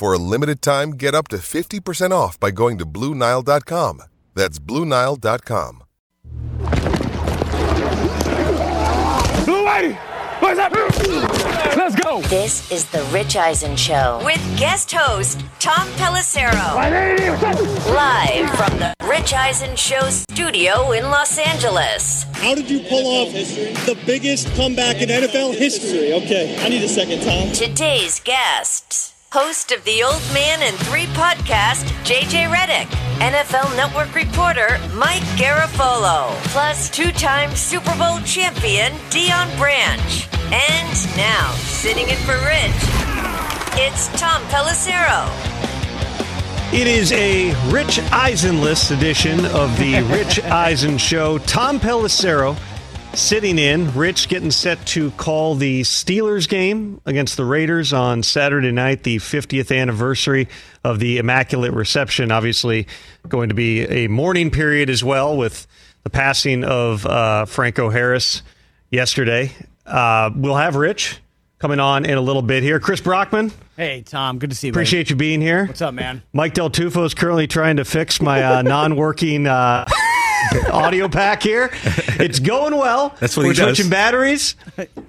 For a limited time, get up to 50% off by going to BlueNile.com. That's BlueNile.com. Blue lady, what's up? Let's go. This is the Rich Eisen Show with guest host Tom Pelissero. My lady, what's up? Live from the Rich Eisen Show studio in Los Angeles. How did you pull off the biggest comeback in NFL history? Okay, I need a second, Tom. Today's guests. Host of the Old Man and Three podcast, JJ Redick. NFL Network reporter, Mike Garafolo. Plus two time Super Bowl champion, Deion Branch. And now, sitting in for Rich, it's Tom Pelissero. It is a Rich Eisenless edition of the Rich Eisen Show. Tom Pelissero sitting in. Rich getting set to call the Steelers game against the Raiders on Saturday night, the 50th anniversary of the Immaculate Reception. Obviously, going to be a mourning period as well with the passing of uh, Franco Harris yesterday. Uh, we'll have Rich coming on in a little bit here. Chris Brockman. Hey, Tom. Good to see you. buddy. Appreciate you being here. What's up, man? Mike Del Tufo is currently trying to fix my uh, non-working uh, audio pack here. It's going well. That's what We're he does. switching batteries.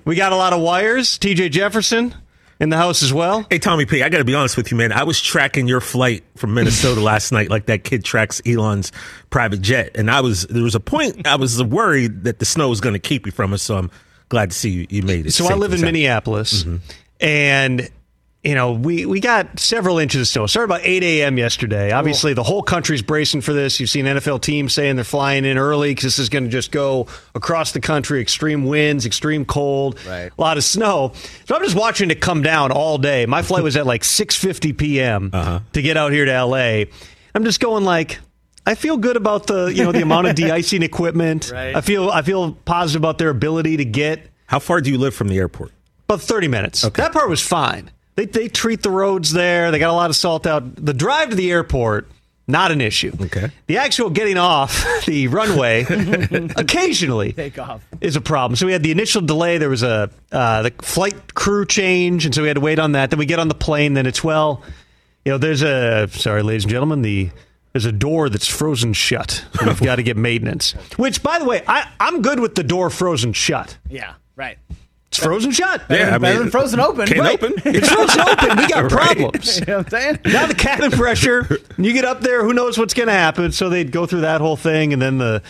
We got a lot of wires. TJ Jefferson in the house as well. Hey, Tommy P, I got to be honest with you, man. I was tracking your flight from Minnesota last night, like that kid tracks Elon's private jet, and I was there was a point I was worried that the snow was going to keep you from us. So I'm glad to see you, you made it. So I live in. Minneapolis, mm-hmm. and you know we we got several inches of snow. It started about eight a.m. yesterday. Obviously, the whole country's bracing for this. You've seen NFL teams saying they're flying in early because this is going to just go across the country. Extreme winds, extreme cold, Right. a lot of snow. So I'm just watching it come down all day. My flight was at like six fifty p.m. Uh-huh. to get out here to L.A. I'm just going like. I feel good about the you know the amount of de-icing equipment. Right. I feel I feel positive about their ability to get How far do you live from the airport? about 30 minutes. Okay. That part was fine. They, they treat the roads there. They got a lot of salt out. The drive to the airport, not an issue. Okay. The actual getting off the runway, occasionally, Take off. is a problem. So we had the initial delay. There was a uh, the flight crew change, and so we had to wait on that. Then we get on the plane. Then it's well, you know, there's a sorry, ladies and gentlemen, the there's a door that's frozen shut. So we've got to get maintenance. Which, by the way, I, I'm good with the door frozen shut. Yeah, right. It's frozen shut. Yeah, I Better mean, than frozen open. Can't Right. open. It's frozen open. We got Right. problems. You know what I'm saying? Now the cabin pressure. You get up there, who knows what's going to happen? So they'd go through that whole thing, and then the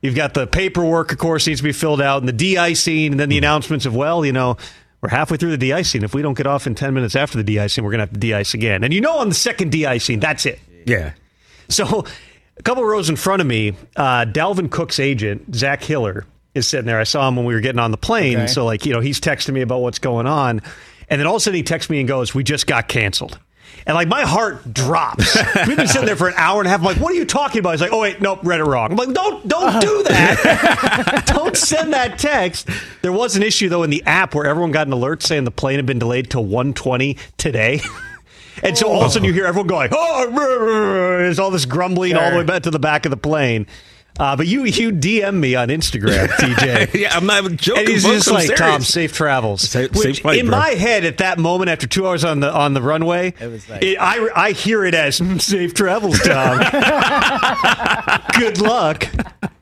you've got the paperwork, of course, needs to be filled out, and the de-icing, and then the announcements of well, you know. We're halfway through the de-icing. If we don't get off in ten minutes after the de-icing, we're going to have to de-ice again. And you know, on the second de-icing, that's it. Yeah. So, a couple rows in front of me, uh, Dalvin Cook's agent, Zach Hiller, is sitting there. I saw him when we were getting on the plane. Okay. So, like, you know, he's texting me about what's going on. And then all of a sudden he texts me and goes, We just got canceled. And like my heart drops. We've been sitting there for an hour and a half. I'm like, what are you talking about? He's like, oh wait, nope, read it wrong. I'm like, don't don't oh. do that. don't send that text. There was an issue though in the app where everyone got an alert saying the plane had been delayed till 1:20 today. And so all of a sudden you hear everyone going, oh, there's all this grumbling all the way back to the back of the plane. Uh, but you you DM me on Instagram, TJ. Yeah, I'm not even joking. And he's just I'm like, serious. Tom, safe travels. Safe- Which, safe flight, in bro. my head, at that moment, after two hours on the on the runway, It was like- it- I I hear it as "Mm, safe travels, Tom. Good luck.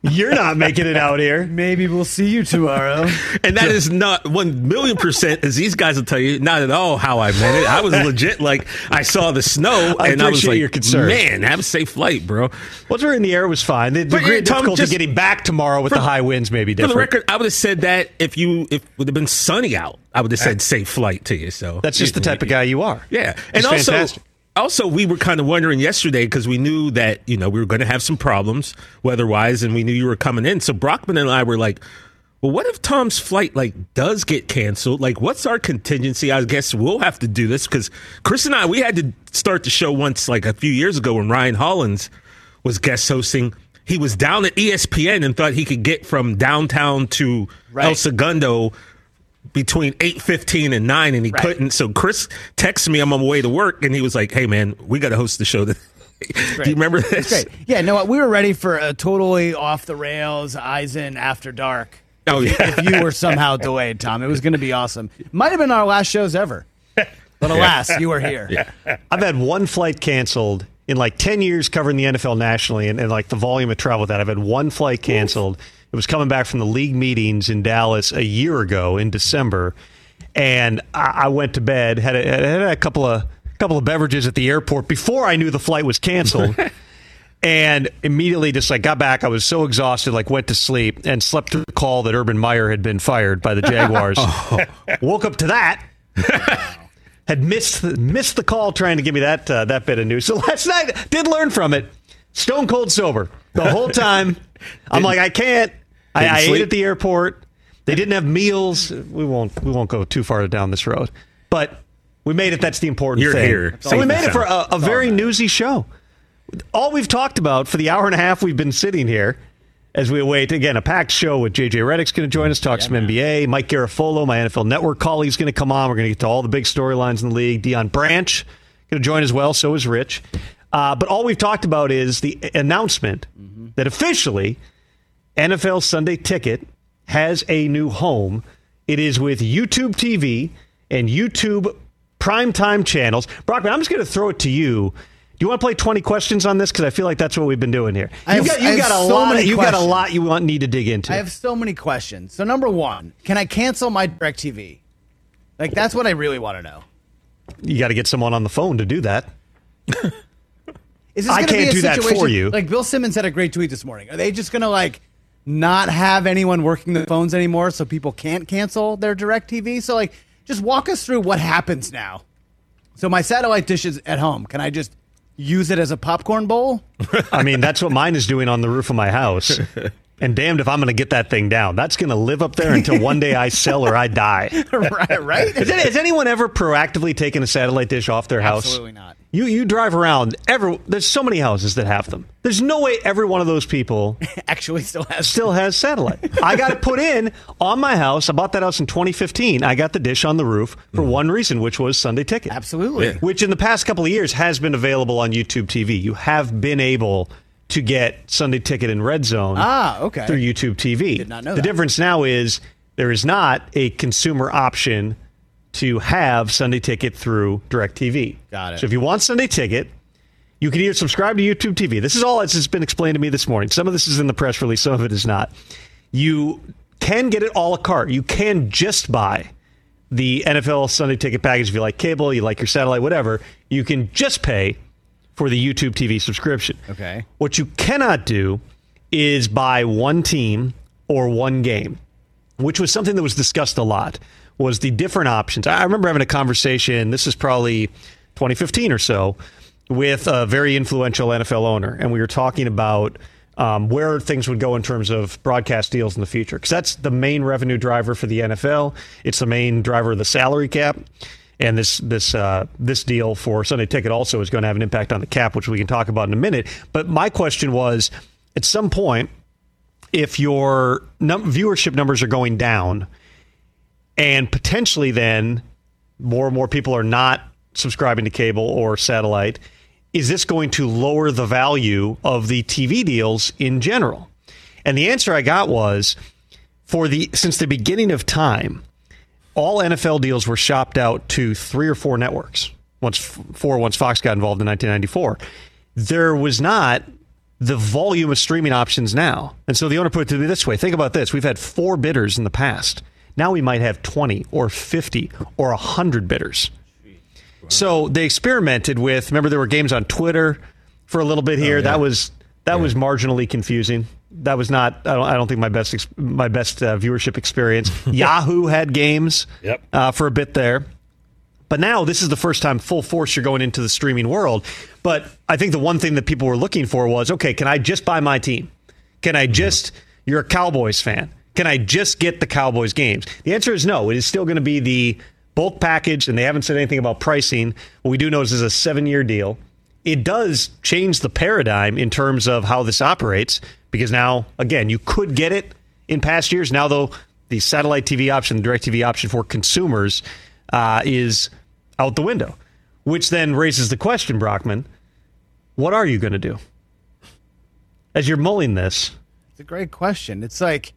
You're not making it out here. Maybe we'll see you tomorrow. And that is not one million percent, as these guys will tell you, not at all how I meant it. I was legit like I saw the snow I and I was appreciate like, your concern. man, have a safe flight, bro. Once we're in the air, it was fine. The But, degree yeah, of Tom, difficulty just- getting back tomorrow with For- the high winds may be For the record, I would have said that if you if it would have been sunny out, I would have said safe flight to you. So That's just the type of guy you are. Yeah, He's and also, fantastic. Also we were kind of wondering yesterday because we knew that you know we were going to have some problems weather-wise, and we knew you were coming in. So Brockman and I were like, "Well, what if Tom's flight like does get canceled? Like, what's our contingency? I guess we'll have to do this because Chris and I we had to start the show once like a few years ago when Ryan Hollins was guest hosting." He was down at ESPN and thought he could get from downtown to El Segundo between eight fifteen and nine, and he Right. couldn't. So Chris texted me i'm on my way to work, and he was like, "Hey man, we got to host the show." Today. Do you remember this? Great. Yeah, no, we were ready for a totally off the rails Eisen after dark. Oh yeah, If you were somehow delayed, Tom, it was going to be awesome. Might have been our last shows ever. But alas, you were here. yeah. I've had one flight canceled in like 10 years covering the NFL nationally and, and like the volume of travel that. I've had one flight canceled. It was coming back from the league meetings in Dallas a year ago in December. And I, I went to bed, had a, had a couple of couple of beverages at the airport before I knew the flight was canceled. and immediately just like got back. I was so exhausted, like went to sleep and slept through the call that Urban Meyer had been fired by the Jaguars. Woke up to that. had missed missed the call trying to give me that uh, that bit of news. So last night did learn from it. Stone cold sober the whole time. I'm like I can't. I, Didn't I ate at the airport. They didn't have meals. We won't we won't go too far down this road, but we made it. That's the important You're thing. here. So we made it for a, a very newsy show. All we've talked about for the hour and a half we've been sitting here as we await again a packed show with JJ Redick's going to join us, talk some NBA. Mike Garafolo, my NFL Network colleague, is going to come on. We're going to get to all the big storylines in the league. Deion Branch going to join as well. So is Rich. Uh, but all we've talked about is the announcement that officially NFL Sunday Ticket has a new home. It is with YouTube TV and YouTube primetime channels. Brockman, I'm just going to throw it to you. Do you want to play 20 questions on this? Because I feel like that's what we've been doing here. You have- got, you got a so lot. You got a lot you want need to dig into. I have so many questions. So number one, can I cancel my DirecTV? Like that's what I really want to know. you got to get someone on the phone to do that. Is this I gonna be a do that for situation- you. Like Bill Simmons had a great tweet this morning. Are they just gonna like not have anyone working the phones anymore so people can't cancel their DirecTV? So like, just walk us through what happens now. So my satellite dish is at home. Can I just use it as a popcorn bowl? I mean, that's what mine is doing on the roof of my house. And damned if I'm going to get that thing down. That's going to live up there until one day I sell or I die. right, right. Has, has anyone ever proactively taken a satellite dish off their house? Absolutely not. You you drive around. Every there's so many houses that have them. There's no way every one of those people Actually, still has still has satellite. I got it put in on my house. I bought that house in 2015. I got the dish on the roof for mm. one reason, which was Sunday Ticket. Absolutely. Yeah. Which in the past couple of years has been available on YouTube TV. You have been able to get Sunday Ticket in Red Zone Ah, okay. through YouTube TV. Did not know the that. difference now is there is not a consumer option to have Sunday Ticket through DirecTV. Got it. So if you want Sunday Ticket, you can either subscribe to YouTube TV. This is all that's has been explained to me this morning. Some of this is in the press release, some of it is not. You can get it all a la carte. You can just buy the NFL Sunday Ticket package if you like cable, you like your satellite, whatever. You can just pay for the YouTube TV subscription. Okay. What you cannot do is buy one team or one game, which was something that was discussed a lot. Was the different options. I remember having a conversation. This is probably 2015 or so with a very influential NFL owner, and we were talking about um, where things would go in terms of broadcast deals in the future, because that's the main revenue driver for the NFL. It's the main driver of the salary cap. And this this uh, this deal for Sunday Ticket also is going to have an impact on the cap, which we can talk about in a minute. But my question was, at some point, if your num- viewership numbers are going down, and potentially then more and more people are not subscribing to cable or satellite, is this going to lower the value of the TV deals in general? And the answer I got was for the since the beginning of time, all NFL deals were shopped out to three or four networks. Once four, once Fox got involved in 1994, there was not the volume of streaming options now. And so the owner put it to me this way think about this. We've had four bidders in the past. Now we might have 20 or 50 or 100 bidders. So they experimented with, remember, there were games on Twitter for a little bit here. Oh, yeah. That was. That was marginally confusing. That was not. I don't, I don't think my best my best uh, viewership experience. Yahoo had games Yep. uh, for a bit there. But now this is the first time full force you're going into the streaming world. But I think the one thing that people were looking for was okay, can I just buy my team? Can I just, you're a Cowboys fan. Can I just get the Cowboys games? The answer is no. It is still going to be the bulk package, and they haven't said anything about pricing. What we do know is this is a seven year deal. It does change the paradigm in terms of how this operates because now, again, you could get it in past years. Now, though, the satellite TV option, the DirecTV option for consumers uh, is out the window, which then raises the question, Brockman, what are you going to do? As you're mulling this, It's a great question. It's like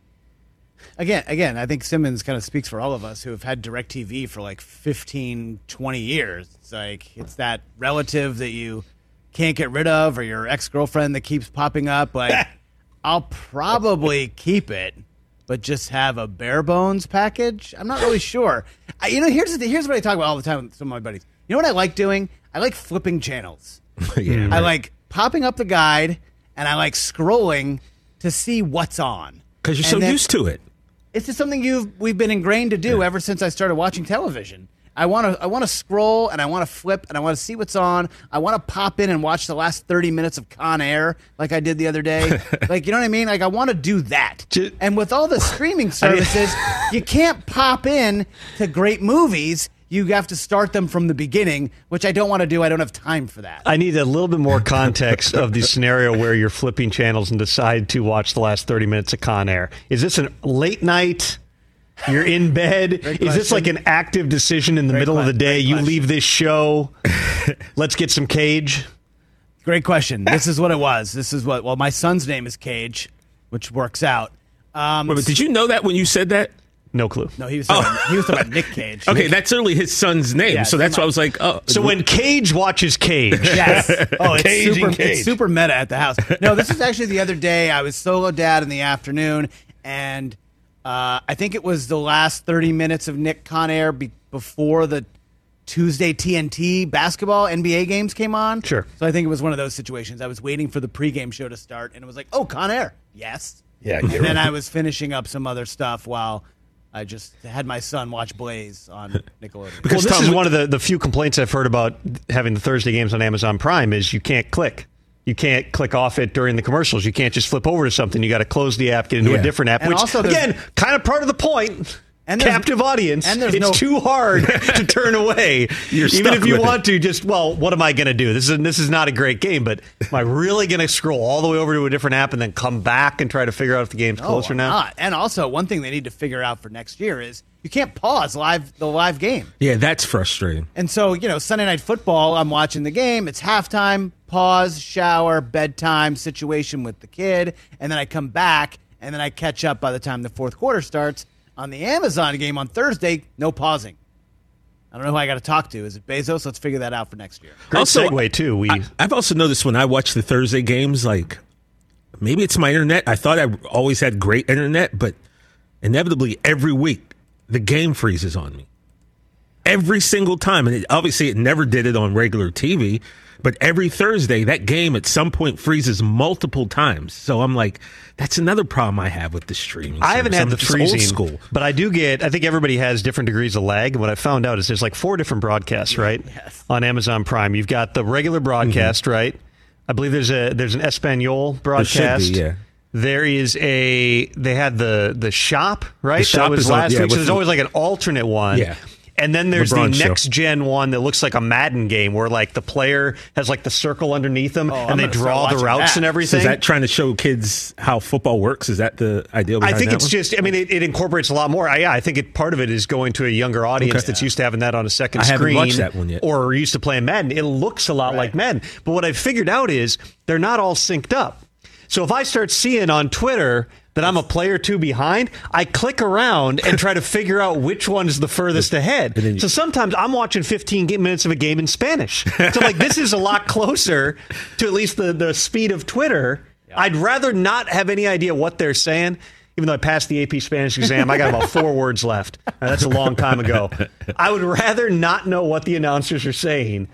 again, again, I think Simmons kind of speaks for all of us who have had DirecTV for like 15, 20 years. It's like it's that relative that you can't get rid of or your ex-girlfriend that keeps popping up like I'll probably keep it but just have a bare bones package. I'm not really sure. I, you know, here's the, here's what I talk about all the time with some of my buddies. You know what I like doing? I like flipping channels. yeah, I like popping up the guide and I like scrolling to see what's on. because you're And so used to it. It's just something you've we've been ingrained to do ever since I started watching television. I want to I want to scroll and I want to flip and I want to see what's on. I want to pop in and watch the last 30 minutes of Con Air like I did the other day. like you know what I mean? Like I want to do that. Ju- and with all the streaming services, you can't pop in to great movies. You have to start them from the beginning, which I don't want to do. I don't have time for that. I need a little bit more context of the scenario where you're flipping channels and decide to watch the last 30 minutes of Con Air. Is this a late night? You're in bed. Is this like an active decision in the Great middle of the day? great You question. leave this show. Let's get some cage. Great question. This is what it was. This is what. Well, my son's name is Cage, which works out. Um, Wait, but did you know that when you said that? No clue. no, he was talking, he was talking about Nick Cage. Okay, that's certainly his son's name. Yeah, so that's so why I was like, oh. So when Cage watches Cage, Yes. Oh, it's Cage super, Cage. it's super meta at the house. No, this is actually the other day. I was solo dad in the afternoon, and uh, I think it was the last 30 minutes of Nick Conair be- before the Tuesday TNT basketball NBA games came on. Sure. So I think it was one of those situations. I was waiting for the pregame show to start, and it was like, oh, Con Air. Yes. Yeah, And you're then right. I was finishing up some other stuff while I just had my son watch Blaze on Nickelodeon. well, Because this Tom, is one of the, the few complaints I've heard about having the Thursday games on Amazon Prime is you can't click. You can't click off it during the commercials. You can't just flip over to something. You got to close the app, get into a different app, And which also again, kind of part of the point. And there's- Captive audience. and there's it's no- too hard to turn away. You're Even stuck if you with it. want to, just well, what am I going to do? This is this is not a great game, but am I really going to scroll all the way over to a different app and then come back and try to figure out if the game's No, closer I'm now? not. And also, one thing they need to figure out for next year is you can't pause live the live game. yeah, that's frustrating. And so, you know, Sunday night football, I'm watching the game. It's halftime, pause, shower, bedtime situation with the kid, and then I come back and then I catch up by the time the fourth quarter starts. On the Amazon game on Thursday, no pausing. I don't know who I got to talk to. Is it Bezos? Let's figure that out for next year. Great Also, segue too. We I, I've also noticed when I watch the Thursday games, like maybe it's my internet. I thought I always had great internet, but inevitably every week the game freezes on me. Every single time. And it, obviously it never did it on regular TV, but every Thursday that game at some point freezes multiple times. So I'm like, that's another problem I have with the streaming. I haven't had I'm the just freezing, old school. but I do get. I think everybody has different degrees of lag. And what I found out is there's like four different broadcasts, right? Yes. On Amazon Prime, you've got the regular mm-hmm. broadcast, right? I believe there's a there's an Espanol broadcast. There yeah. There is a they had the the shop right. the shop that was is on- last yeah, week. So with there's the- always like an alternate one. Yeah. And then there's LeBron the show. next gen one that looks like a Madden game where like the player has like the circle underneath them Oh, I'm and they draw the routes that. and So everything. is that trying to show kids how football works? Is that the ideal? I think that it's one? just. I mean, it, it incorporates a lot more. I, yeah, I think it part of it is going to a younger audience Okay. that's used to having that on a second I haven't screen, watched that one yet. or used to playing Madden. It looks a lot like Madden, but what I've figured out is they're not all synced up. So if I start seeing on Twitter that I'm a player two behind, I click around and try to figure out which one's the furthest ahead. you- so sometimes I'm watching 15 minutes of a game in Spanish. So like this is a lot closer to at least the the speed of Twitter I'd rather not have any idea what they're saying. Even though I passed the AP Spanish exam, I got about four words left. Uh, that's a long time ago. I would rather not know what the announcers are saying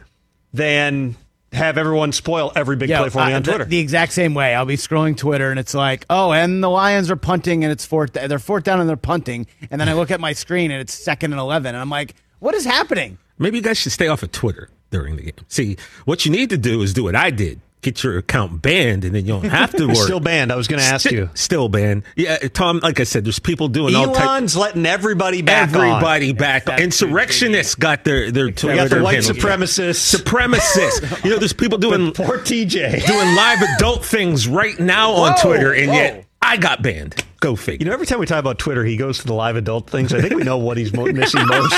than have everyone spoil every big play for me I- on the- Twitter. The, exact same way. I'll be scrolling Twitter and it's like, oh, and the Lions are punting and it's fourth. They're fourth down and they're punting, and then I look at my screen and it's second and eleven, and I'm like, what is happening? Maybe you guys should stay off of Twitter during the game. See, what you need to do is do what I did. Get your account banned, and then you don't have to worry. Still banned. I was going to ask Sti- you. Still banned. Yeah, Tom. Like I said, there's people doing all types. Elon's letting everybody back on. Everybody back. That's Insurrectionists got their their Twitter got the white handle. supremacists. Supremacists. you know, there's people doing Poor TJ. doing live adult things right now on Whoa, Twitter, and whoa. yet I got banned. Go figure. You know, every time we talk about Twitter, he goes to the live adult things. I think we know what he's mo- missing most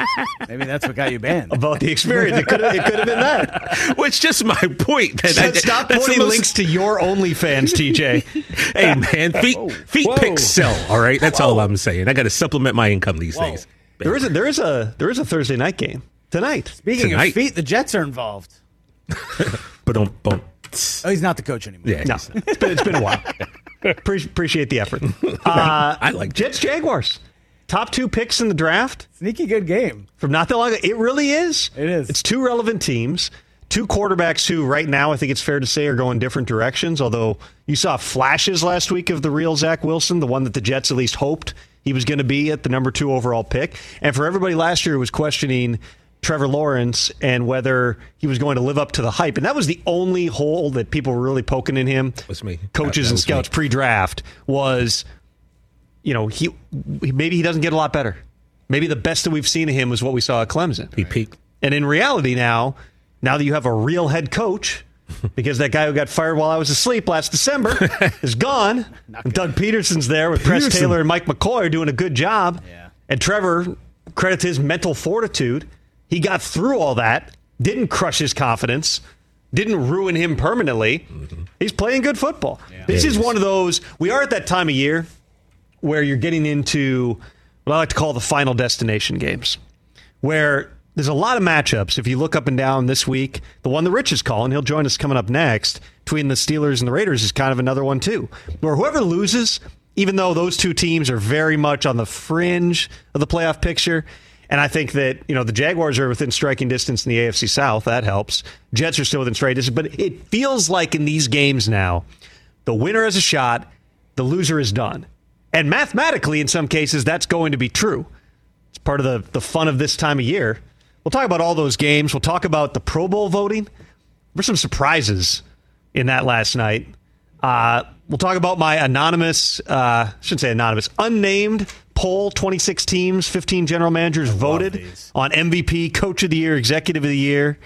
Maybe that's what got you banned. about the experience. It could have, it could have been that. Which is just my point. That I- Stop that's the most- links to your OnlyFans, TJ. Hey man, feet feet Whoa. pics sell. All right, that's all I'm saying. I got to supplement my income these Whoa. days. There is a there is a there is a Thursday night game tonight. Speaking Tonight. of feet, the Jets are involved. but don't don't. Oh, he's not the coach anymore. Yeah, No, it's been, it's been a while. Pre- appreciate the effort. Uh, I like Jets Jaguars. Top two picks in the draft Sneaky good game. from not that long ago. It really is. It is. It's two relevant teams, two quarterbacks who, right now, I think it's fair to say, are going different directions. Although you saw flashes last week of the real Zach Wilson, the one that the Jets at least hoped he was going to be at the number two overall pick. And for everybody last year who was questioning Trevor Lawrence and whether he was going to live up to the hype, and that was the only hole that people were really poking in him. Was me. Coaches That- that and scouts me. pre-draft was you know, he maybe he doesn't get a lot better. Maybe the best that we've seen of him was what we saw at Clemson. He peaked. And in reality now, now that you have a real head coach, because that guy who got fired while I was asleep last December is gone. And Doug Pederson's there with Press Taylor and Mike McCoy are doing a good job. Yeah. And Trevor, credit to his mental fortitude, he got through all that, didn't crush his confidence, didn't ruin him permanently. Mm-hmm. He's playing good football. This Yeah, is is. one of those, we are at that time of year where you're getting into what I like to call the final destination games, where there's a lot of matchups. If you look up and down this week, the one that Rich is calling, he'll join us coming up next, between the Steelers and the Raiders is kind of another one too. Where whoever loses, even though those two teams are very much on the fringe of the playoff picture, and I think that, you know, the Jaguars are within striking distance in the AFC South. That helps. Jets are still within striking distance. But it feels like in these games now, the winner has a shot, the loser is done. And mathematically, in some cases, that's going to be true. It's part of the, the fun of this time of year. We'll talk about all those games. We'll talk about the Pro Bowl voting. There were some surprises in that last night. Uh, we'll talk about my anonymous, uh, shouldn't say anonymous, unnamed poll 26 teams, 15 general managers voted on MVP, Coach of the Year, Executive of the Year.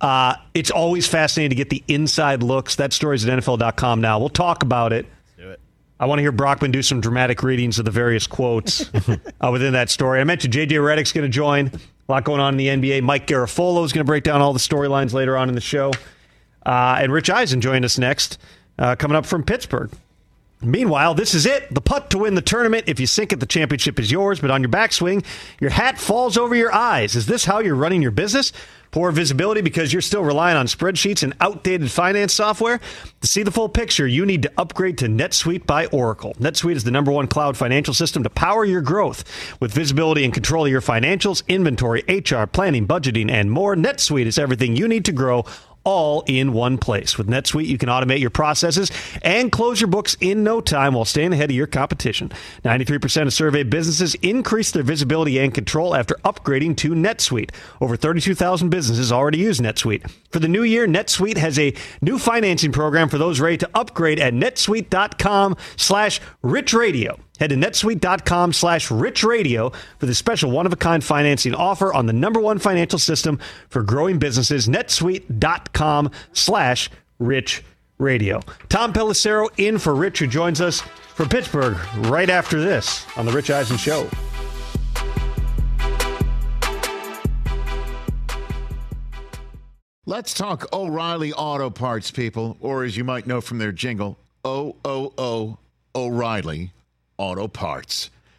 Uh, it's always fascinating to get the inside looks. That story's at NFL.com now. We'll talk about it. Do it. I want to hear Brockman do some dramatic readings of the various quotes uh, within that story. I mentioned JJ Redick's going to join. A lot going on in the NBA. Mike Garafolo is going to break down all the storylines later on in the show. Uh, and Rich Eisen joined us next, uh, coming up from Pittsburgh. Meanwhile, this is it. The putt to win the tournament. If you sink it, the championship is yours. But on your backswing, your hat falls over your eyes. Is this how you're running your business? Poor visibility because you're still relying on spreadsheets and outdated finance software? To see the full picture, you need to upgrade to NetSuite by Oracle. NetSuite is the number one cloud financial system to power your growth. With visibility and control of your financials, inventory, HR, planning, budgeting, and more, NetSuite is everything you need to grow all in one place. With NetSuite, you can automate your processes and close your books in no time while staying ahead of your competition. 93% of surveyed businesses increased their visibility and control after upgrading to NetSuite. Over 32,000 businesses already use NetSuite. For the new year, NetSuite has a new financing program for those ready to upgrade at netsuite.com slash richradio. Head to netsuite.com slash rich radio for the special one-of-a-kind financing offer on the number one financial system for growing businesses, netsuite.com slash rich radio. Tom Pelissero in for Rich, who joins us from Pittsburgh right after this on The Rich Eisen Show. Let's talk O'Reilly Auto Parts, people, or as you might know from their jingle, O O O O'Reilly Auto Parts.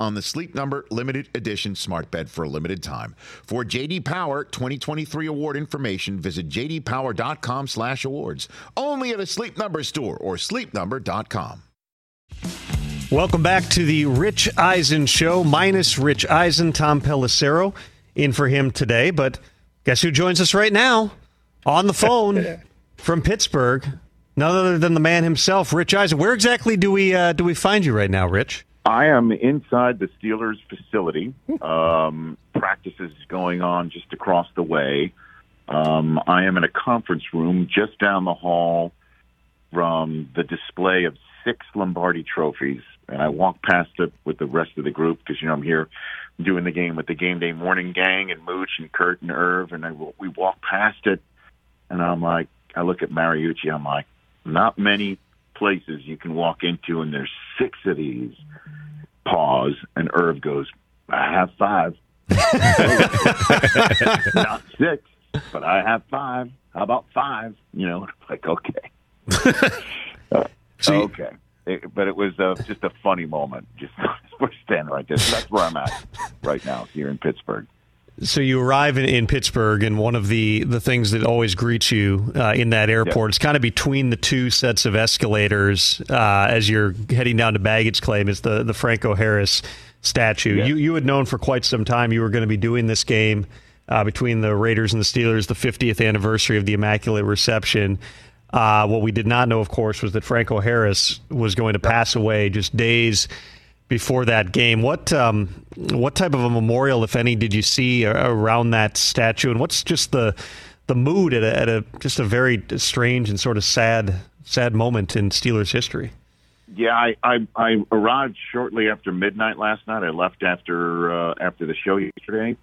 on the Sleep Number limited edition smart bed for a limited time. For JD Power 2023 award information, visit jdpower.com/awards. Only at a Sleep Number store or sleepnumber.com. Welcome back to the Rich Eisen Show, minus Rich Eisen, Tom Pelissero in for him today. But guess who joins us right now on the phone from Pittsburgh? None other than the man himself, Rich Eisen. Where exactly do we uh, do we find you right now, Rich? I am inside the Steelers facility. Um, practices going on just across the way. Um, I am in a conference room just down the hall from the display of six Lombardi trophies. And I walk past it with the rest of the group because, you know, I'm here doing the game with the game day morning gang and Mooch and Kurt and Irv. And I, we walk past it and I'm like, I look at Mariucci. I'm like, not many places you can walk into and there's six of these. Pause. And Irv goes, I have five. not six, but I have five. How about five? You know, like, okay. Uh, okay. It, but it was uh, just a funny moment. Just we're standing right there. So that's where I'm at right now here in Pittsburgh. So you arrive in, in Pittsburgh, and one of the, the things that always greets you uh, in that airport is kind of between the two sets of escalators uh, as you're heading down to baggage claim is the the Franco Harris statue. You you had known for quite some time you were going to be doing this game uh, between the Raiders and the Steelers, the 50th anniversary of the Immaculate Reception. Uh, what we did not know, of course, was that Franco Harris was going to pass away just days before that game. What um, what type of a memorial, if any, did you see around that statue, and what's just the the mood at a, at a just a very strange and sort of sad sad moment in Steelers history? Yeah, I, I I arrived shortly after midnight last night. I left after uh, after the show yesterday,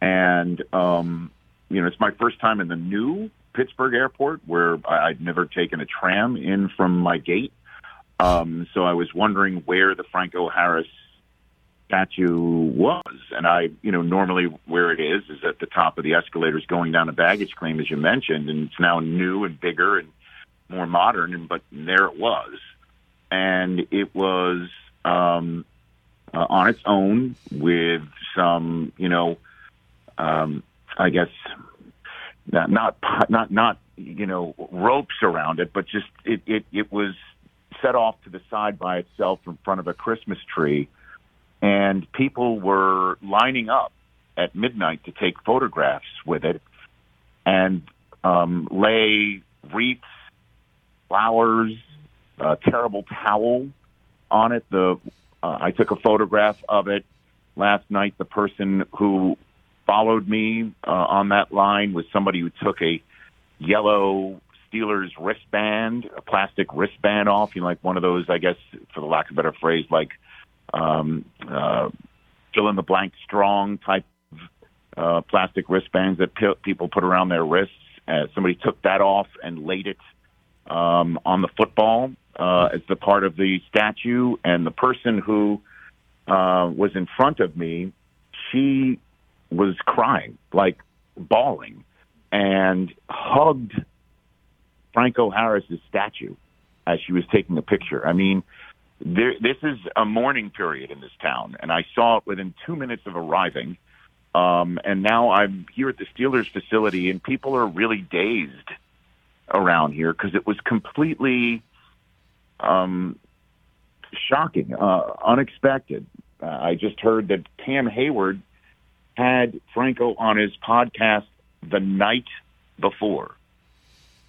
and um, you know it's my first time in the new Pittsburgh airport where I'd never taken a tram in from my gate. Um, so I was wondering where the Franco Harris statue was. And I, you know, normally where it is is at the top of the escalators going down a baggage claim, as you mentioned, and it's now new and bigger and more modern. And but there it was, and it was um, uh, on its own with some, you know, um, I guess not not not not you know ropes around it, but just it it it was set off to the side by itself in front of a Christmas tree, and people were lining up at midnight to take photographs with it and um, lay wreaths, flowers, a terrible towel on it. The uh, I took a photograph of it last night. The person who followed me uh, on that line was somebody who took a yellow Steelers wristband, a plastic wristband off, you know, like one of those, I guess, for the lack of a better phrase, like um, uh, fill in the blank strong type of uh, plastic wristbands that pe- people put around their wrists. Uh, somebody took that off and laid it um, on the football uh, as the part of the statue, and the person who uh, was in front of me, she was crying, like bawling, and hugged Franco Harris's statue as she was taking a picture. I mean, there, this is a mourning period in this town, and I saw it within two minutes of arriving. Um, and now I'm here at the Steelers facility, and people are really dazed around here because it was completely um, shocking, uh, unexpected. Uh, I just heard that Cam Heyward had Franco on his podcast the night before.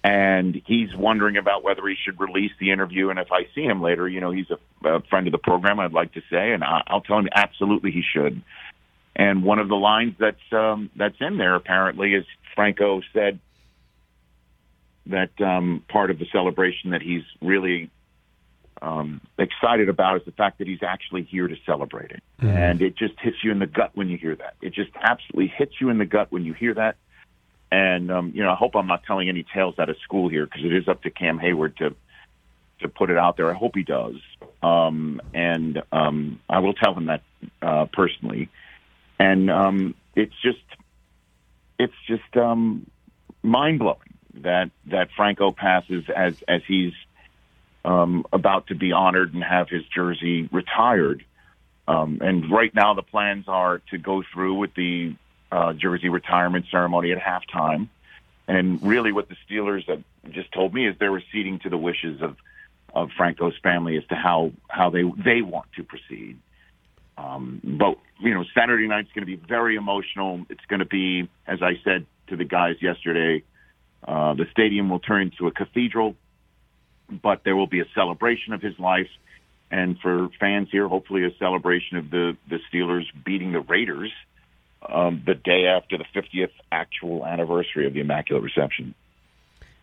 And he's wondering about whether he should release the interview. And if I see him later, you know, he's a, a friend of the program, I'd like to say, and I, I'll tell him absolutely he should. And one of the lines that's um, that's in there apparently is Franco said that um, part of the celebration that he's really um, excited about is the fact that he's actually here to celebrate it. Mhm. And it just hits you in the gut when you hear that. It just absolutely hits you in the gut when you hear that. And um, you know, I hope I'm not telling any tales out of school here because it is up to Cam Heyward to to put it out there. I hope he does, um, and um, I will tell him that uh, personally. And um, it's just it's just um, mind blowing that that Franco passes as as he's um, about to be honored and have his jersey retired. Um, and right now, the plans are to go through with the uh, jersey retirement ceremony at halftime. And really, what the Steelers have just told me is they're receding to the wishes of of Franco's family as to how how they they want to proceed. Um, but you know, Saturday night's going to be very emotional. It's going to be, as I said to the guys yesterday, uh, the stadium will turn into a cathedral, but there will be a celebration of his life, and for fans here, hopefully a celebration of the the Steelers beating the Raiders um, the day after the 50th actual anniversary of the Immaculate Reception.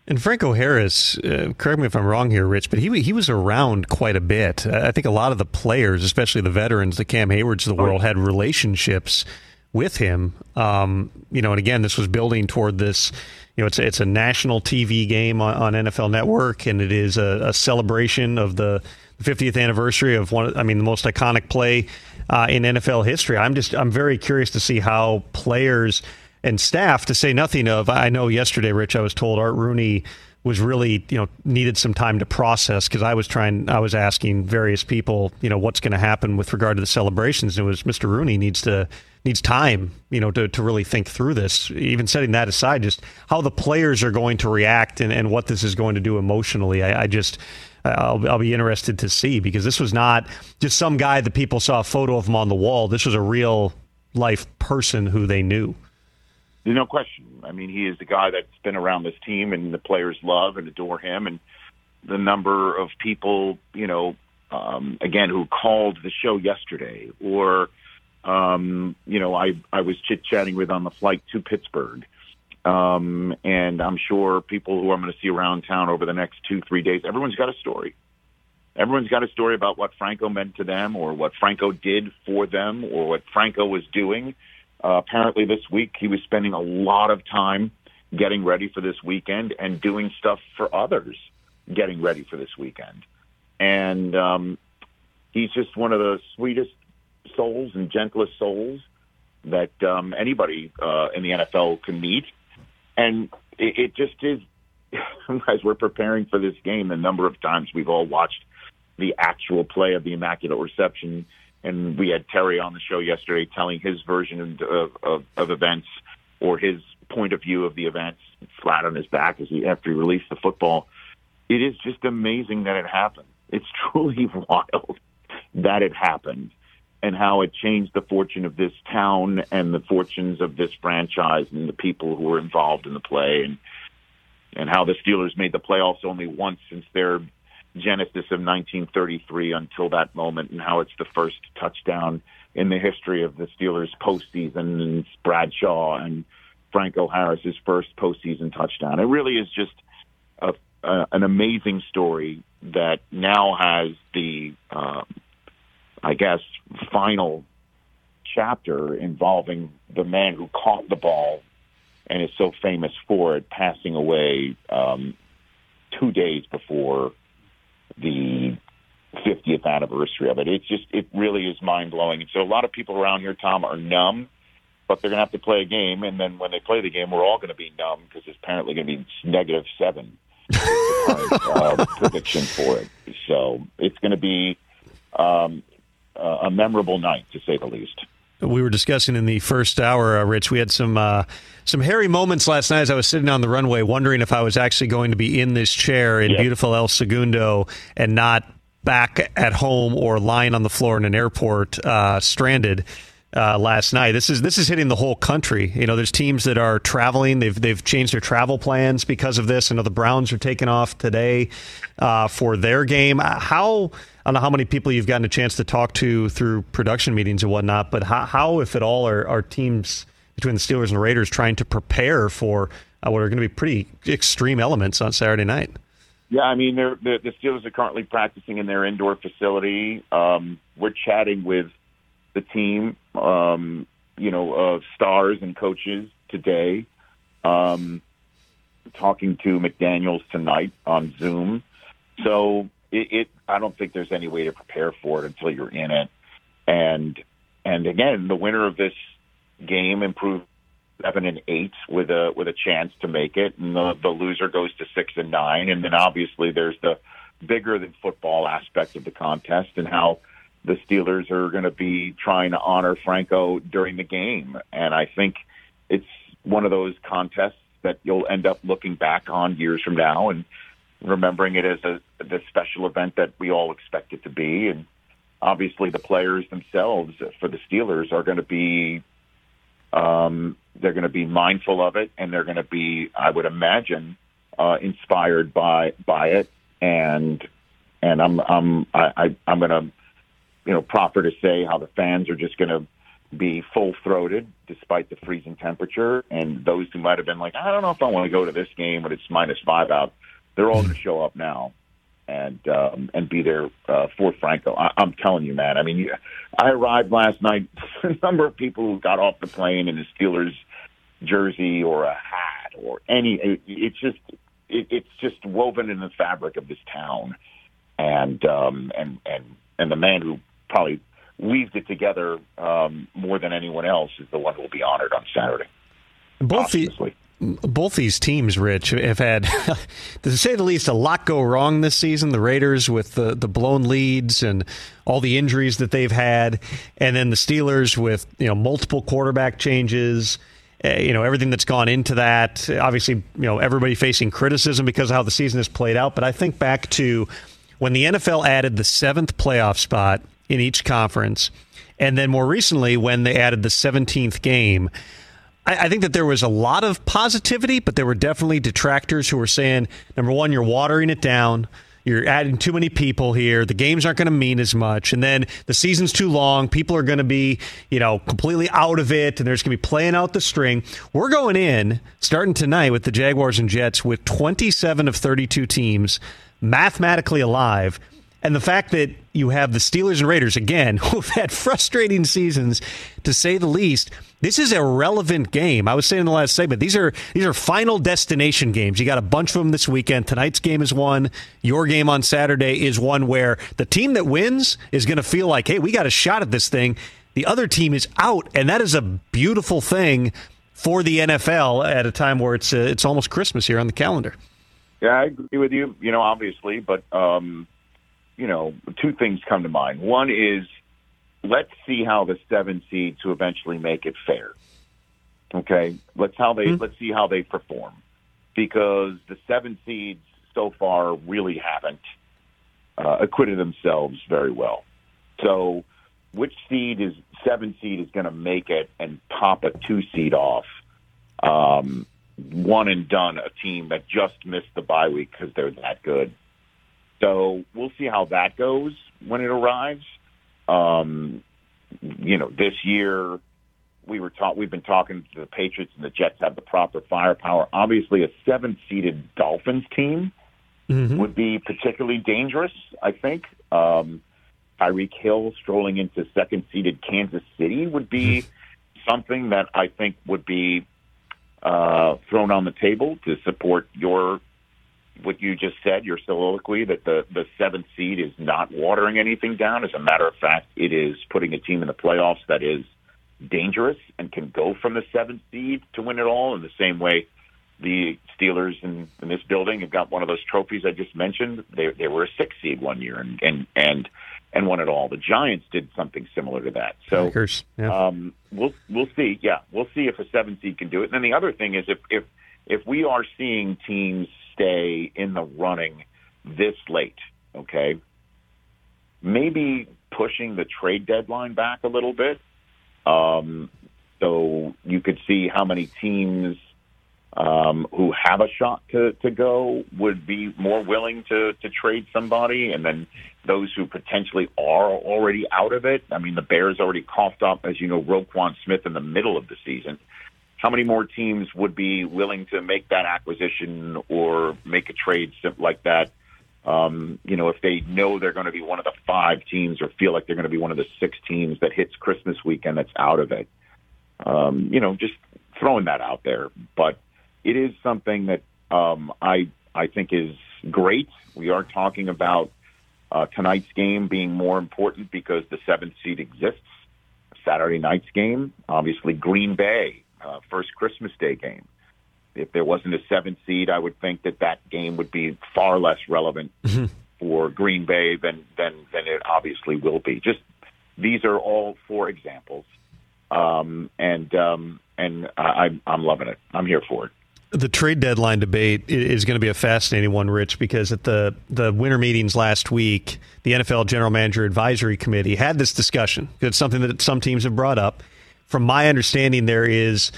And Franco Harris, uh, correct me if I'm wrong here, Rich, but he he was around quite a bit. I think a lot of the players, especially the veterans, the Cam Heywards of the world, had relationships with him. Um, you know, and again, this was building toward this. You know, it's it's a national TV game on, on NFL Network, and it is a, a celebration of the 50th anniversary of one. I mean, the most iconic play uh, in NFL history. I'm just I'm very curious to see how players and staff, to say nothing of, I know yesterday, Rich, I was told Art Rooney was really, you know, needed some time to process because I was trying, I was asking various people, you know, what's going to happen with regard to the celebrations. It was Mr. Rooney needs to needs time, you know, to, to really think through this. Even setting that aside, just how the players are going to react and, and what this is going to do emotionally. I, I just. I'll, I'll be interested to see because this was not just some guy that people saw a photo of him on the wall. This was a real life person who they knew. There's no question. I mean, he is the guy that's been around this team, and the players love and adore him. And the number of people, you know, um, again, who called the show yesterday, or um, you know, I I was chit chatting with on the flight to Pittsburgh, um, and I'm sure people who I'm going to see around town over the next two three days. Everyone's got a story. Everyone's got a story about what Franco meant to them, or what Franco did for them, or what Franco was doing. Uh, apparently, this week he was spending a lot of time getting ready for this weekend and doing stuff for others getting ready for this weekend. And um, he's just one of the sweetest souls and gentlest souls that um, anybody uh, in the NFL can meet. And it, it just is, as we're preparing for this game, the number of times we've all watched the actual play of the Immaculate Reception and we had Terry on the show yesterday telling his version of, of, of events or his point of view of the events flat on his back as he after he released the football. It is just amazing that it happened. It's truly wild that it happened and how it changed the fortune of this town and the fortunes of this franchise and the people who were involved in the play and and how the Steelers made the playoffs only once since their genesis of 1933 until that moment, and how it's the first touchdown in the history of the Steelers postseason, and Bradshaw and Franco Harris's first postseason touchdown. It really is just a, an amazing story that now has the, um, I guess, final chapter involving the man who caught the ball and is so famous for it, passing away um, two days before the 50th anniversary of it. It's just, it really is mind blowing. And so a lot of people around here, Tom, are numb, but they're going to have to play a game. And then when they play the game, we're all going to be numb because it's apparently going to be negative seven uh, prediction for it. So it's going to be um, a memorable night, to say the least. We were discussing in the first hour, uh, Rich. We had some uh, some hairy moments last night as I was sitting on the runway, wondering if I was actually going to be in this chair in beautiful El Segundo and not back at home or lying on the floor in an airport, uh, stranded uh, last night. This is this is hitting the whole country. You know, there's teams that are traveling. They've they've changed their travel plans because of this. I know the Browns are taking off today uh, for their game. How I don't know how many people you've gotten a chance to talk to through production meetings and whatnot, but how, how if at all, are, are teams between the Steelers and the Raiders trying to prepare for uh, what are going to be pretty extreme elements on Saturday night? Yeah, I mean, they're, the, the Steelers are currently practicing in their indoor facility. Um, we're chatting with the team, um, you know, of stars and coaches today. Um, talking to McDaniels tonight on Zoom. So it, it, I don't think there's any way to prepare for it until you're in it. And and again, the winner of this game improved seven and eight with a with a chance to make it, and the, the loser goes to six and nine. And then obviously there's the bigger than football aspect of the contest and how the Steelers are going to be trying to honor Franco during the game. And I think it's one of those contests that you'll end up looking back on years from now and remembering it as a the special event that we all expect it to be. And obviously, the players themselves for the Steelers are going to be um, they're going to be mindful of it, and they're going to be, I would imagine, uh, inspired by by it. And and I'm I'm I, I I'm going to you know, proper to say how the fans are just going to be full throated despite the freezing temperature. And those who might have been like, I don't know if I want to go to this game when it's minus five out, they're all going to show up now and um, and be there uh, for Franco. I, I'm telling you, man. I mean, I arrived last night. a number of people who got off the plane in a Steelers jersey or a hat or any. It, it's just it, it's just woven in the fabric of this town, and um, and and and the man who probably weaved it together um, more than anyone else is the one who will be honored on Saturday. Both the, both these teams, Rich, have had, to say the least, a lot go wrong this season. The Raiders with the, the blown leads and all the injuries that they've had, and then the Steelers with you know multiple quarterback changes. Uh, you know everything that's gone into that. Obviously, you know everybody facing criticism because of how the season has played out. But I think back to when the NFL added the seventh playoff spot in each conference. And then more recently, when they added the 17th game, I, I, think that there was a lot of positivity, but there were definitely detractors who were saying, number one, you're watering it down. You're adding too many people here. The games aren't going to mean as much. And then the season's too long. People are going to be, you know, completely out of it, and they're just going to be playing out the string. We're going in, starting tonight with the Jaguars and Jets, with 27 of 32 teams mathematically alive and the fact that you have the Steelers and Raiders, again, who've had frustrating seasons to say the least, this is a relevant game. I was saying in the last segment, these are these are final destination games. You got a bunch of them this weekend. Tonight's game is one. Your game on Saturday is one where the team that wins is going to feel like, hey, we got a shot at this thing. The other team is out, and that is a beautiful thing for the NFL at a time where it's uh, it's almost Christmas here on the calendar. Yeah, I agree with you. You know, obviously, but um, you know, two things come to mind. One is let's see how the seven seeds who eventually make it fare. Okay, let's how they mm-hmm. let's see how they perform because the seven seeds so far really haven't uh, acquitted themselves very well. So, which seed is seven seed is going to make it and pop a two seed off? Um, one and done a team that just missed the bye week because they're that good. So we'll see how that goes when it arrives. Um, you know, this year we were taught we've been talking to the Patriots and the Jets have the proper firepower. Obviously, a seven-seeded Dolphins team mm-hmm. would be particularly dangerous. I think. Um, Tyreek Hill strolling into second seeded Kansas City would be something that I think would be uh, thrown on the table to support your what you just said, your soliloquy that the the seventh seed is not watering anything down. As a matter of fact, it is putting a team in the playoffs that is dangerous and can go from the seventh seed to win it all. In the same way, the Steelers in, in this building have got one of those trophies I just mentioned. They they were a six seed one year and and and and won it all. The Giants did something similar to that. So Packers, yeah. um, we'll we'll see. Yeah, we'll see if a seven seed can do it. And then the other thing is if if if we are seeing teams stay in the running this late, okay, maybe pushing the trade deadline back a little bit. Um, so you could see how many teams um, who have a shot to, to go would be more willing to, to trade somebody, and then those who potentially are already out of it. I mean, the Bears already coughed up, as you know, Roquan Smith in the middle of the season. How many more teams would be willing to make that acquisition or make a trade like that? Um, you know, if they know they're going to be one of the five teams or feel like they're going to be one of the six teams that hits Christmas weekend that's out of it. Um, you know, just throwing that out there. But it is something that um, I I think is great. We are talking about uh, tonight's game being more important because the seventh seed exists. Saturday night's game, obviously Green Bay, uh, first Christmas Day game. If there wasn't a seventh seed, I would think that that game would be far less relevant for Green Bay than than than it obviously will be. Just these are all four examples, um, and um, and I, I'm I'm loving it. I'm here for it. the trade deadline debate is going to be a fascinating one, Rich, because at the the winter meetings last week, the NFL General Manager Advisory Committee had this discussion. It's something that some teams have brought up. From my understanding, there is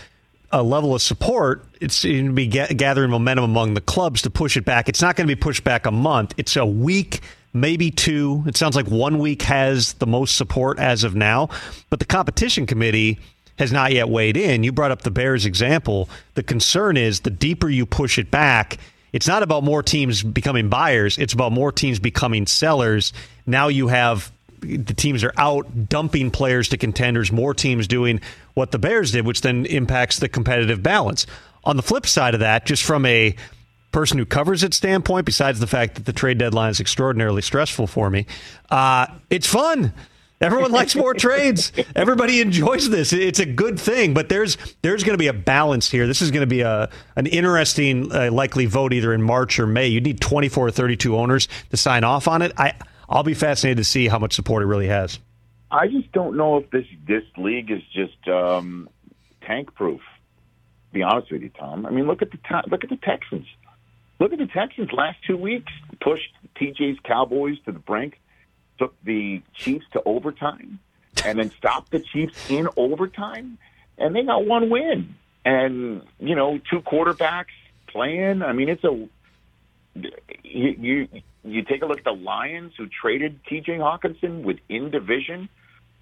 a level of support. It's going to be ga- gathering momentum among the clubs to push it back. It's not going to be pushed back a month. It's a week, maybe two. It sounds like one week has the most support as of now. But the competition committee has not yet weighed in. You brought up the Bears example. The concern is the deeper you push it back, it's not about more teams becoming buyers, it's about more teams becoming sellers. Now you have the teams are out dumping players to contenders, more teams doing what the Bears did, which then impacts the competitive balance. On the flip side of that, just from a person who covers it standpoint, besides the fact that the trade deadline is extraordinarily stressful for me, uh, it's fun. Everyone likes more trades. Everybody enjoys this. It's a good thing, but there's there's going to be a balance here. This is going to be a an interesting uh, likely vote either in March or May. You need 24 or 32 owners to sign off on it. I I'll be fascinated to see how much support it really has. I just don't know if this this league is just um, tank proof. Be honest with you, Tom. I mean, look at the look at the Texans. Look at the Texans last two weeks pushed TJ's Cowboys to the brink, took the Chiefs to overtime, and then stopped the Chiefs in overtime, and they got one win. And you know, two quarterbacks playing. I mean, it's a you, you you take a look at the Lions who traded T.J. Hockenson within division,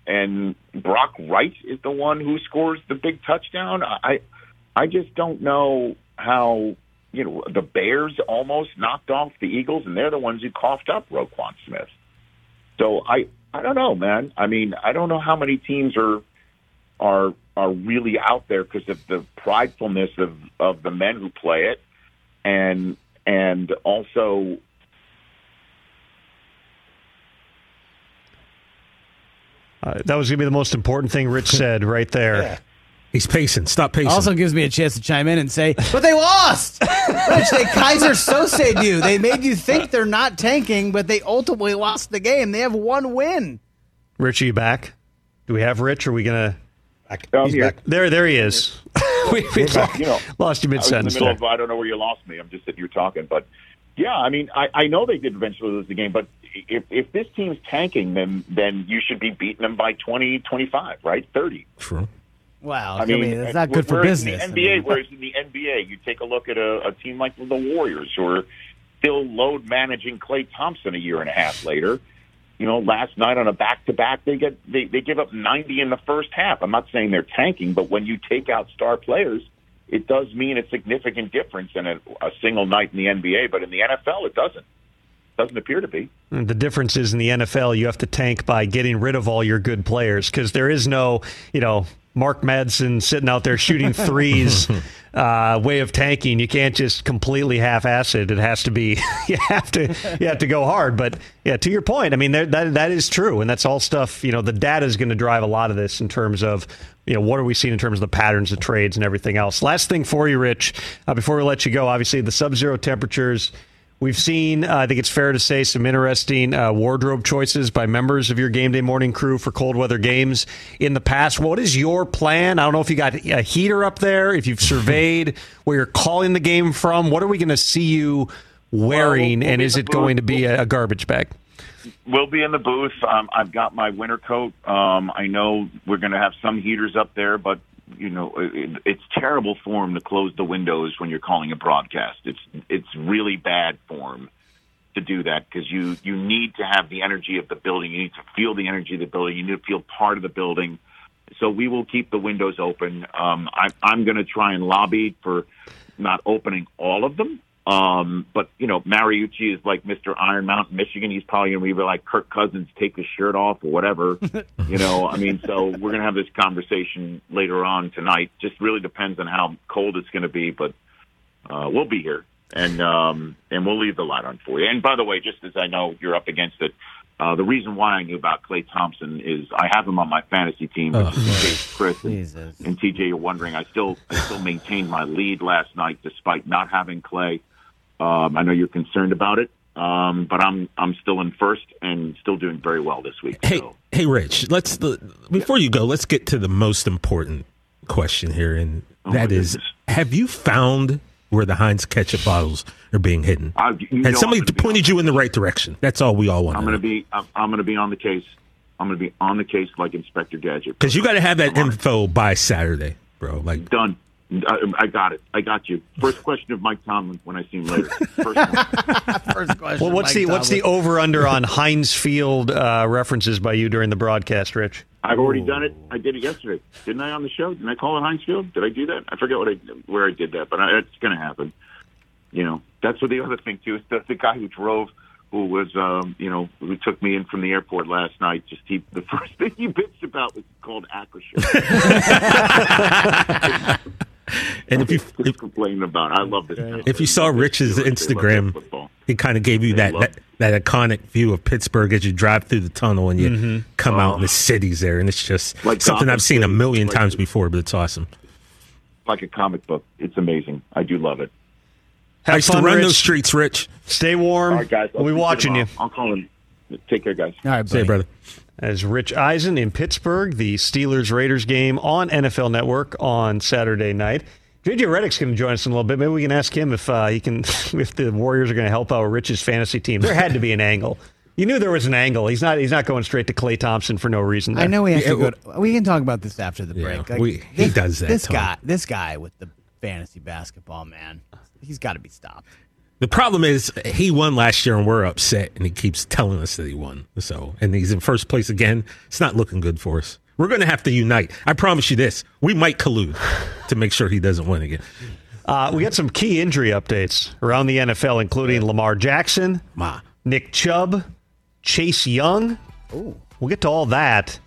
and Brock Wright is the one who scores the big touchdown. I I just don't know how you know the Bears almost knocked off the Eagles, and they're the ones who coughed up Roquan Smith. So I I don't know, man. I mean, I don't know how many teams are are are really out there because of the pridefulness of of the men who play it, and and also Uh, that was going to be the most important thing Rich said right there. He's pacing. Stop pacing. Also gives me a chance to chime in and say, but they lost. Rich, they Keyser Söze you. They made you think they're not tanking, but they ultimately lost the game. They have one win. Rich, are you back? Do we have Rich? Are we going I'm to? here. There, there he is. we we you know, lost you I mid was the sentence. I don't know where you lost me. I'm just sitting here talking, but yeah, I mean, I, I know they did eventually lose the game, but if if this team's tanking, then then you should be beating them by 20, 25, right, thirty. True. Wow. I mean, it's not good for business. In the NBA, mean, whereas in the NBA, you take a look at a, a team like the Warriors, who are still load managing Klay Thompson a year and a half later. You know, last night on a back to back, they get they, they give up ninety in the first half. I'm not saying they're tanking, but when you take out star players, it does mean a significant difference in a, a single night in the NBA. But in the NFL, it doesn't. doesn't appear to be. The difference is in the NFL, you have to tank by getting rid of all your good players because there is no, you know, Mark Madsen sitting out there shooting threes uh, way of tanking. You can't just completely half-ass it. It has to be you have to you have to go hard. But yeah, to your point, I mean that that is true, and that's all stuff. You know, the data is going to drive a lot of this in terms of you know what are we seeing in terms of the patterns of trades and everything else. Last thing for you, Rich, uh, before we let you go, obviously the sub-zero temperatures. We've seen, uh, I think it's fair to say, some interesting uh, wardrobe choices by members of your game day morning crew for cold weather games in the past. What is your plan? I don't know if you got a heater up there, if you've surveyed where you're calling the game from. What are we going to see you wearing, well, we'll and is it going to be a, a garbage bag? We'll be in the booth. Um, I've got my winter coat. Um, I know we're going to have some heaters up there, but you know, it, it's terrible form to close the windows when you're calling a broadcast. It's it's really bad form to do that because you you need to have the energy of the building. You need to feel the energy of the building. You need to feel part of the building. So we will keep the windows open. Um, I, I'm going to try and lobby for not opening all of them um, but you know, Mariucci is like Mr. Iron Mountain, Michigan. He's probably going to be like Kirk Cousins, take his shirt off or whatever. you know, I mean, so we're going to have this conversation later on tonight. Just really depends on how cold it's going to be, but uh, we'll be here and um, and we'll leave the light on for you. And by the way, just as I know you're up against it, uh, the reason why I knew about Klay Thompson is I have him on my fantasy team. Oh, Chris and, and, TJ, you're wondering. I still I still maintained my lead last night despite not having Klay. Um, I know you're concerned about it, um, but I'm I'm still in first and still doing very well this week. Hey, so. hey, Rich. Let's before you go, let's get to the most important question here, and oh that is: goodness. Have you found where the Heinz ketchup bottles are being hidden? Uh, Has somebody pointed you in the right direction? That's all we all want. I'm going to be I'm, I'm going to be on the case. I'm going to be on the case like Inspector Gadget because you got to have that info by Saturday, bro. Like done. I, I, got it. I got you. First question of Mike Tomlin when I see him later. First, First question. Well, what's Mike the Tomlin. what's the over under on Heinz Field uh, references by you during the broadcast, Rich? I've already Ooh. done it. I did it yesterday, didn't I? On the show, didn't I call it Heinz Field? Did I do that? I forget what I where I did that, but I, it's going to happen. You know, that's what the other thing too is the, the guy who drove who was, um, you know, who took me in from the airport last night. Just he, the first thing he bitched about was called Acrisure. And if you if, complaining about, it. I love this. If you saw Rich's Instagram, he kind of gave you that, that, that iconic view of Pittsburgh as you drive through the tunnel and you mm-hmm. come out and the city's there, and it's just like something I've seen a million like, times before, but it's awesome. Like a comic book, it's amazing. I do love it. Have I used fun, to run Rich. those streets, Rich. Stay warm. All right, guys. I'll we'll be watching you. I'll call him. Take care, guys. All right, See you, brother as Rich Eisen in Pittsburgh, the Steelers Raiders game on NFL Network on Saturday night. JJ Redick's going to join us in a little bit. Maybe we can ask him if uh, he can, if the Warriors are going to help out Rich's fantasy team. There had to be an angle. You knew there was an angle. He's not. He's not going straight to Klay Thompson for no reason. There. I know we have to go. To, we can talk about this after the break. Yeah, like, we, he this, does that. This guy. This guy with the fantasy basketball man. He's got to be stopped. The problem is he won last year and we're upset, and he keeps telling us that he won. So, and he's in first place again. It's not looking good for us. We're going to have to unite. I promise you this: we might collude to make sure he doesn't win again. Uh, we got some key injury updates around the NFL, including Lamar Jackson, Ma. Nick Chubb, Chase Young. Ooh. We'll get to all that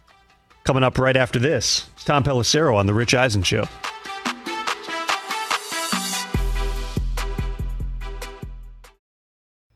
coming up right after this. It's Tom Pelissero on the Rich Eisen Show.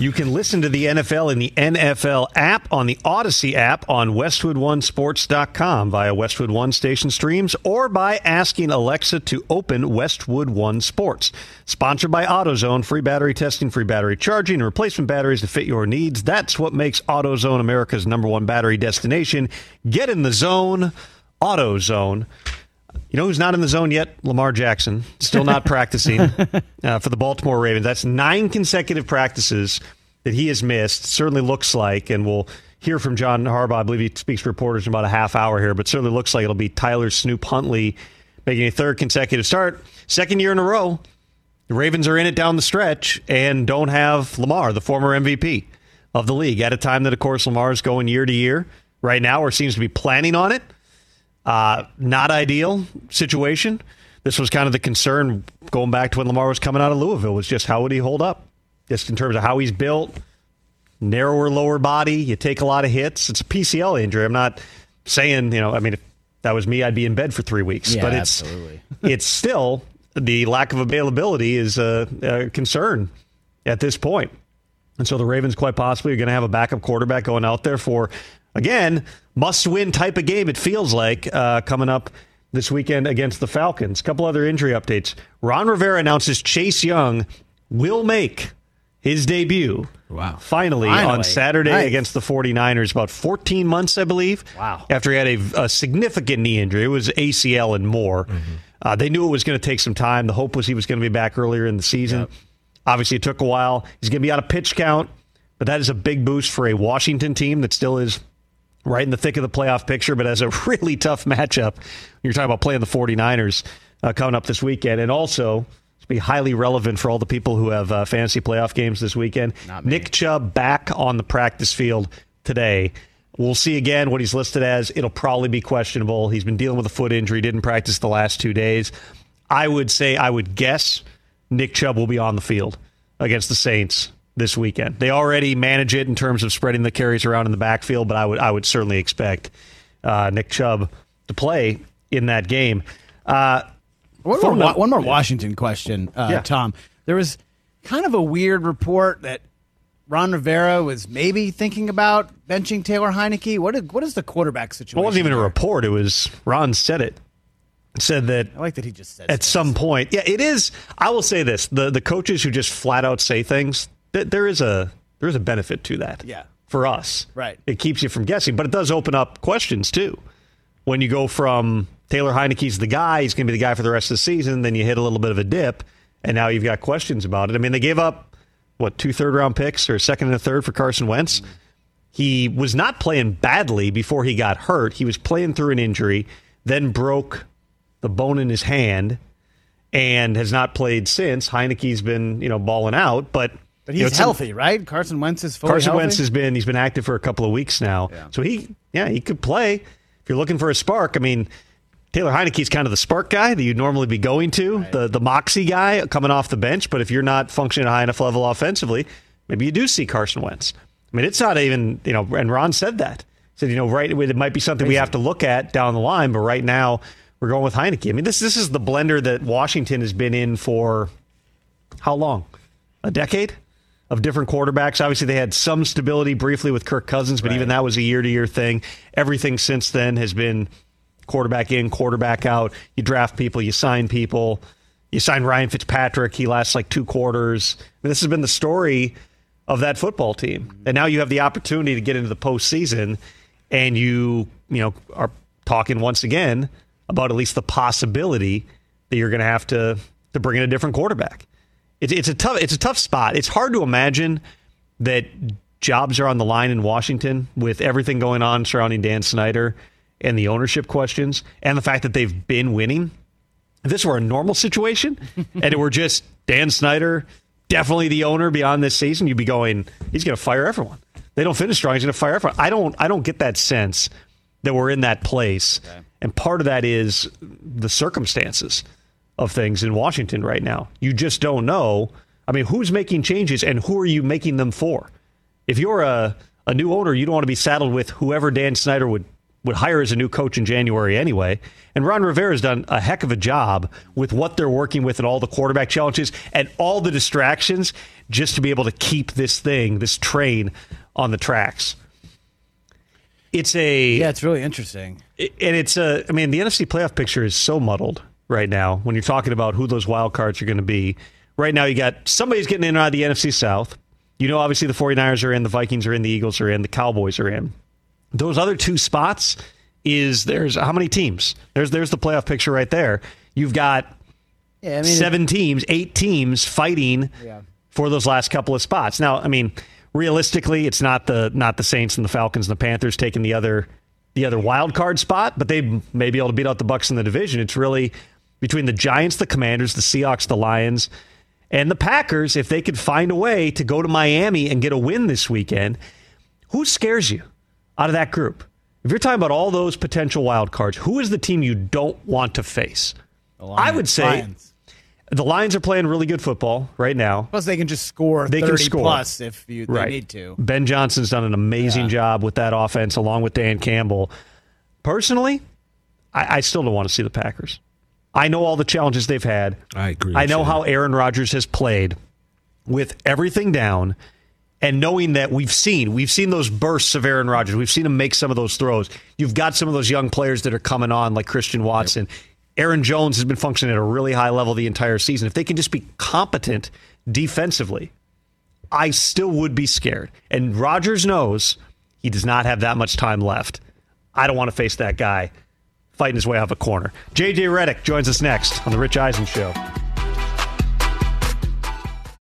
You can listen to the NFL in the NFL app on the Audacy app on WestwoodOneSports.com via Westwood One station streams or by asking Alexa to open Westwood One Sports. Sponsored by AutoZone, free battery testing, free battery charging, and replacement batteries to fit your needs. That's what makes AutoZone America's number one battery destination. Get in the zone, AutoZone. You know who's not in the zone yet? Lamar Jackson. Still not practicing uh, for the Baltimore Ravens. That's nine consecutive practices that he has missed. Certainly looks like, and we'll hear from John Harbaugh. I believe he speaks to reporters in about a half hour here, but certainly looks like it'll be Tyler Snoop Huntley making a third consecutive start. Second year in a row. The Ravens are in it down the stretch and don't have Lamar, the former MVP of the league, at a time that, of course, Lamar is going year to year right now or seems to be planning on it. Uh, not ideal situation. This was kind of the concern going back to when Lamar was coming out of Louisville was just how would he hold up, just in terms of how he's built, narrower lower body. You take a lot of hits. It's a PCL injury. I'm not saying you know. I mean, if that was me, I'd be in bed for three weeks. Yeah, but it's absolutely. it's still the lack of availability is a, a concern at this point. And so the Ravens quite possibly are going to have a backup quarterback going out there for, again, must win type of game, it feels like, uh, coming up this weekend against the Falcons. A couple other injury updates. Ron Rivera announces Chase Young will make his debut. Wow. Finally, Finally. on Saturday Nice. against the 49ers, about 14 months, I believe. Wow. After he had a, a significant knee injury. It was ACL and more. Uh, they knew it was going to take some time. The hope was he was going to be back earlier in the season. Obviously, it took a while. He's going to be out of pitch count, but that is a big boost for a Washington team that still is right in the thick of the playoff picture, but has a really tough matchup. You're talking about playing the 49ers uh, coming up this weekend. And also, be highly relevant for all the people who have uh, fantasy playoff games this weekend. Nick Chubb back on the practice field today. We'll see again what he's listed as. It'll probably be questionable. He's been dealing with a foot injury, didn't practice the last two days. I would say, I would guess Nick Chubb will be on the field against the Saints this weekend. They already manage it in terms of spreading the carries around in the backfield, but I would I would certainly expect uh, Nick Chubb to play in that game. Uh, One more, num- one more Washington question, uh, Yeah. Tom. There was kind of a weird report that Ron Rivera was maybe thinking about benching Taylor Heinicke. What is, what is the quarterback situation? It wasn't even a report. It was Ron said it. Said that I like that he just said at some point. Yeah, it is. I will say this: the the coaches who just flat out say things, th- there is a there is a benefit to that. Yeah. for us, Right. It keeps you from guessing, but it does open up questions too. When you go from Taylor Heinicke's the guy, he's going to be the guy for the rest of the season. Then you hit a little bit of a dip, and now you've got questions about it. I mean, they gave up what two third round picks or a second and a third for Carson Wentz. Mm-hmm. He was not playing badly before he got hurt. He was playing through an injury, then broke the bone in his hand, and has not played since. Heinicke's been you know balling out, but But you know, he's healthy, right? Carson Wentz is fully Carson healthy? Wentz has been he's been active for a couple of weeks now, so he yeah he could play. If you're looking for a spark, I mean. Taylor Heinicke's kind of the spark guy that you'd normally be going to, the the moxie guy coming off the bench. But if you're not functioning at a high enough level offensively, maybe you do see Carson Wentz. I mean, it's not even you know. And Ron said that said you know right it might be something we have to look at down the line, but right now we're going with Heinicke. I mean, this this is the blender that Washington has been in for how long? A decade of different quarterbacks. Obviously, they had some stability briefly with Kirk Cousins, but even that was a year to year thing. Everything since then has been quarterback in, quarterback out. You draft people, you sign people. You sign Ryan Fitzpatrick. He lasts like two quarters. Mean, this has been the story of that football team. And now you have the opportunity to get into the postseason, and you you know are talking once again about at least the possibility that you're going to have to to bring in a different quarterback. It's it's a tough it's a tough spot. It's hard to imagine that jobs are on the line in Washington with everything going on surrounding Dan Snyder and the ownership questions and the fact that they've been winning. If this were a normal situation and it were just Dan Snyder, definitely the owner beyond this season, you'd be going, he's going to fire everyone. They don't finish strong. He's going to fire everyone. I don't. I don't get that sense that we're in that place, and part of that is the circumstances of things in Washington right now. You just don't know. I mean, who's making changes and who are you making them for? If you're a, a new owner, you don't want to be saddled with whoever Dan Snyder would, would hire as a new coach in January anyway. And Ron Rivera's done a heck of a job with what they're working with and all the quarterback challenges and all the distractions just to be able to keep this thing, this train on the tracks. It's a Yeah, it's really interesting. and it's a, I mean, the NFC playoff picture is so muddled right now when you're talking about who those wild cards are going to be. Right now, you got somebody's getting in and out of the NFC South. You know, obviously, the 49ers are in, the Vikings are in, the Eagles are in, the Cowboys are in. Those other two spots is there's how many teams? There's there's the playoff picture right there. You've got Yeah, I mean, seven teams, eight teams fighting Yeah. for those last couple of spots. Now, I mean, realistically, it's not the not the Saints and the Falcons and the Panthers taking the other the other wild card spot, but they may be able to beat out the Bucs in the division. It's really between the Giants, the Commanders, the Seahawks, the Lions, and the Packers. If they could find a way to go to Miami and get a win this weekend, who scares you out of that group? If you're talking about all those potential wild cards, who is the team you don't want to face? I would say Lions. the Lions are playing really good football right now. Plus, they can just score They 30 can score plus if you they right. need to. Ben Johnson's done an amazing job with that offense, along with Dan Campbell. Personally, I, I still don't want to see the Packers. I know all the challenges they've had. I agree. I know how Aaron Rodgers has played with everything down and knowing that we've seen we've seen those bursts of Aaron Rodgers. We've seen him make some of those throws. You've got some of those young players that are coming on like Christian Watson. Aaron Jones has been functioning at a really high level the entire season. If they can just be competent defensively, I still would be scared. And Rodgers knows he does not have that much time left. I don't want to face that guy fighting his way out of a corner. JJ Redick joins us next on the Rich Eisen Show.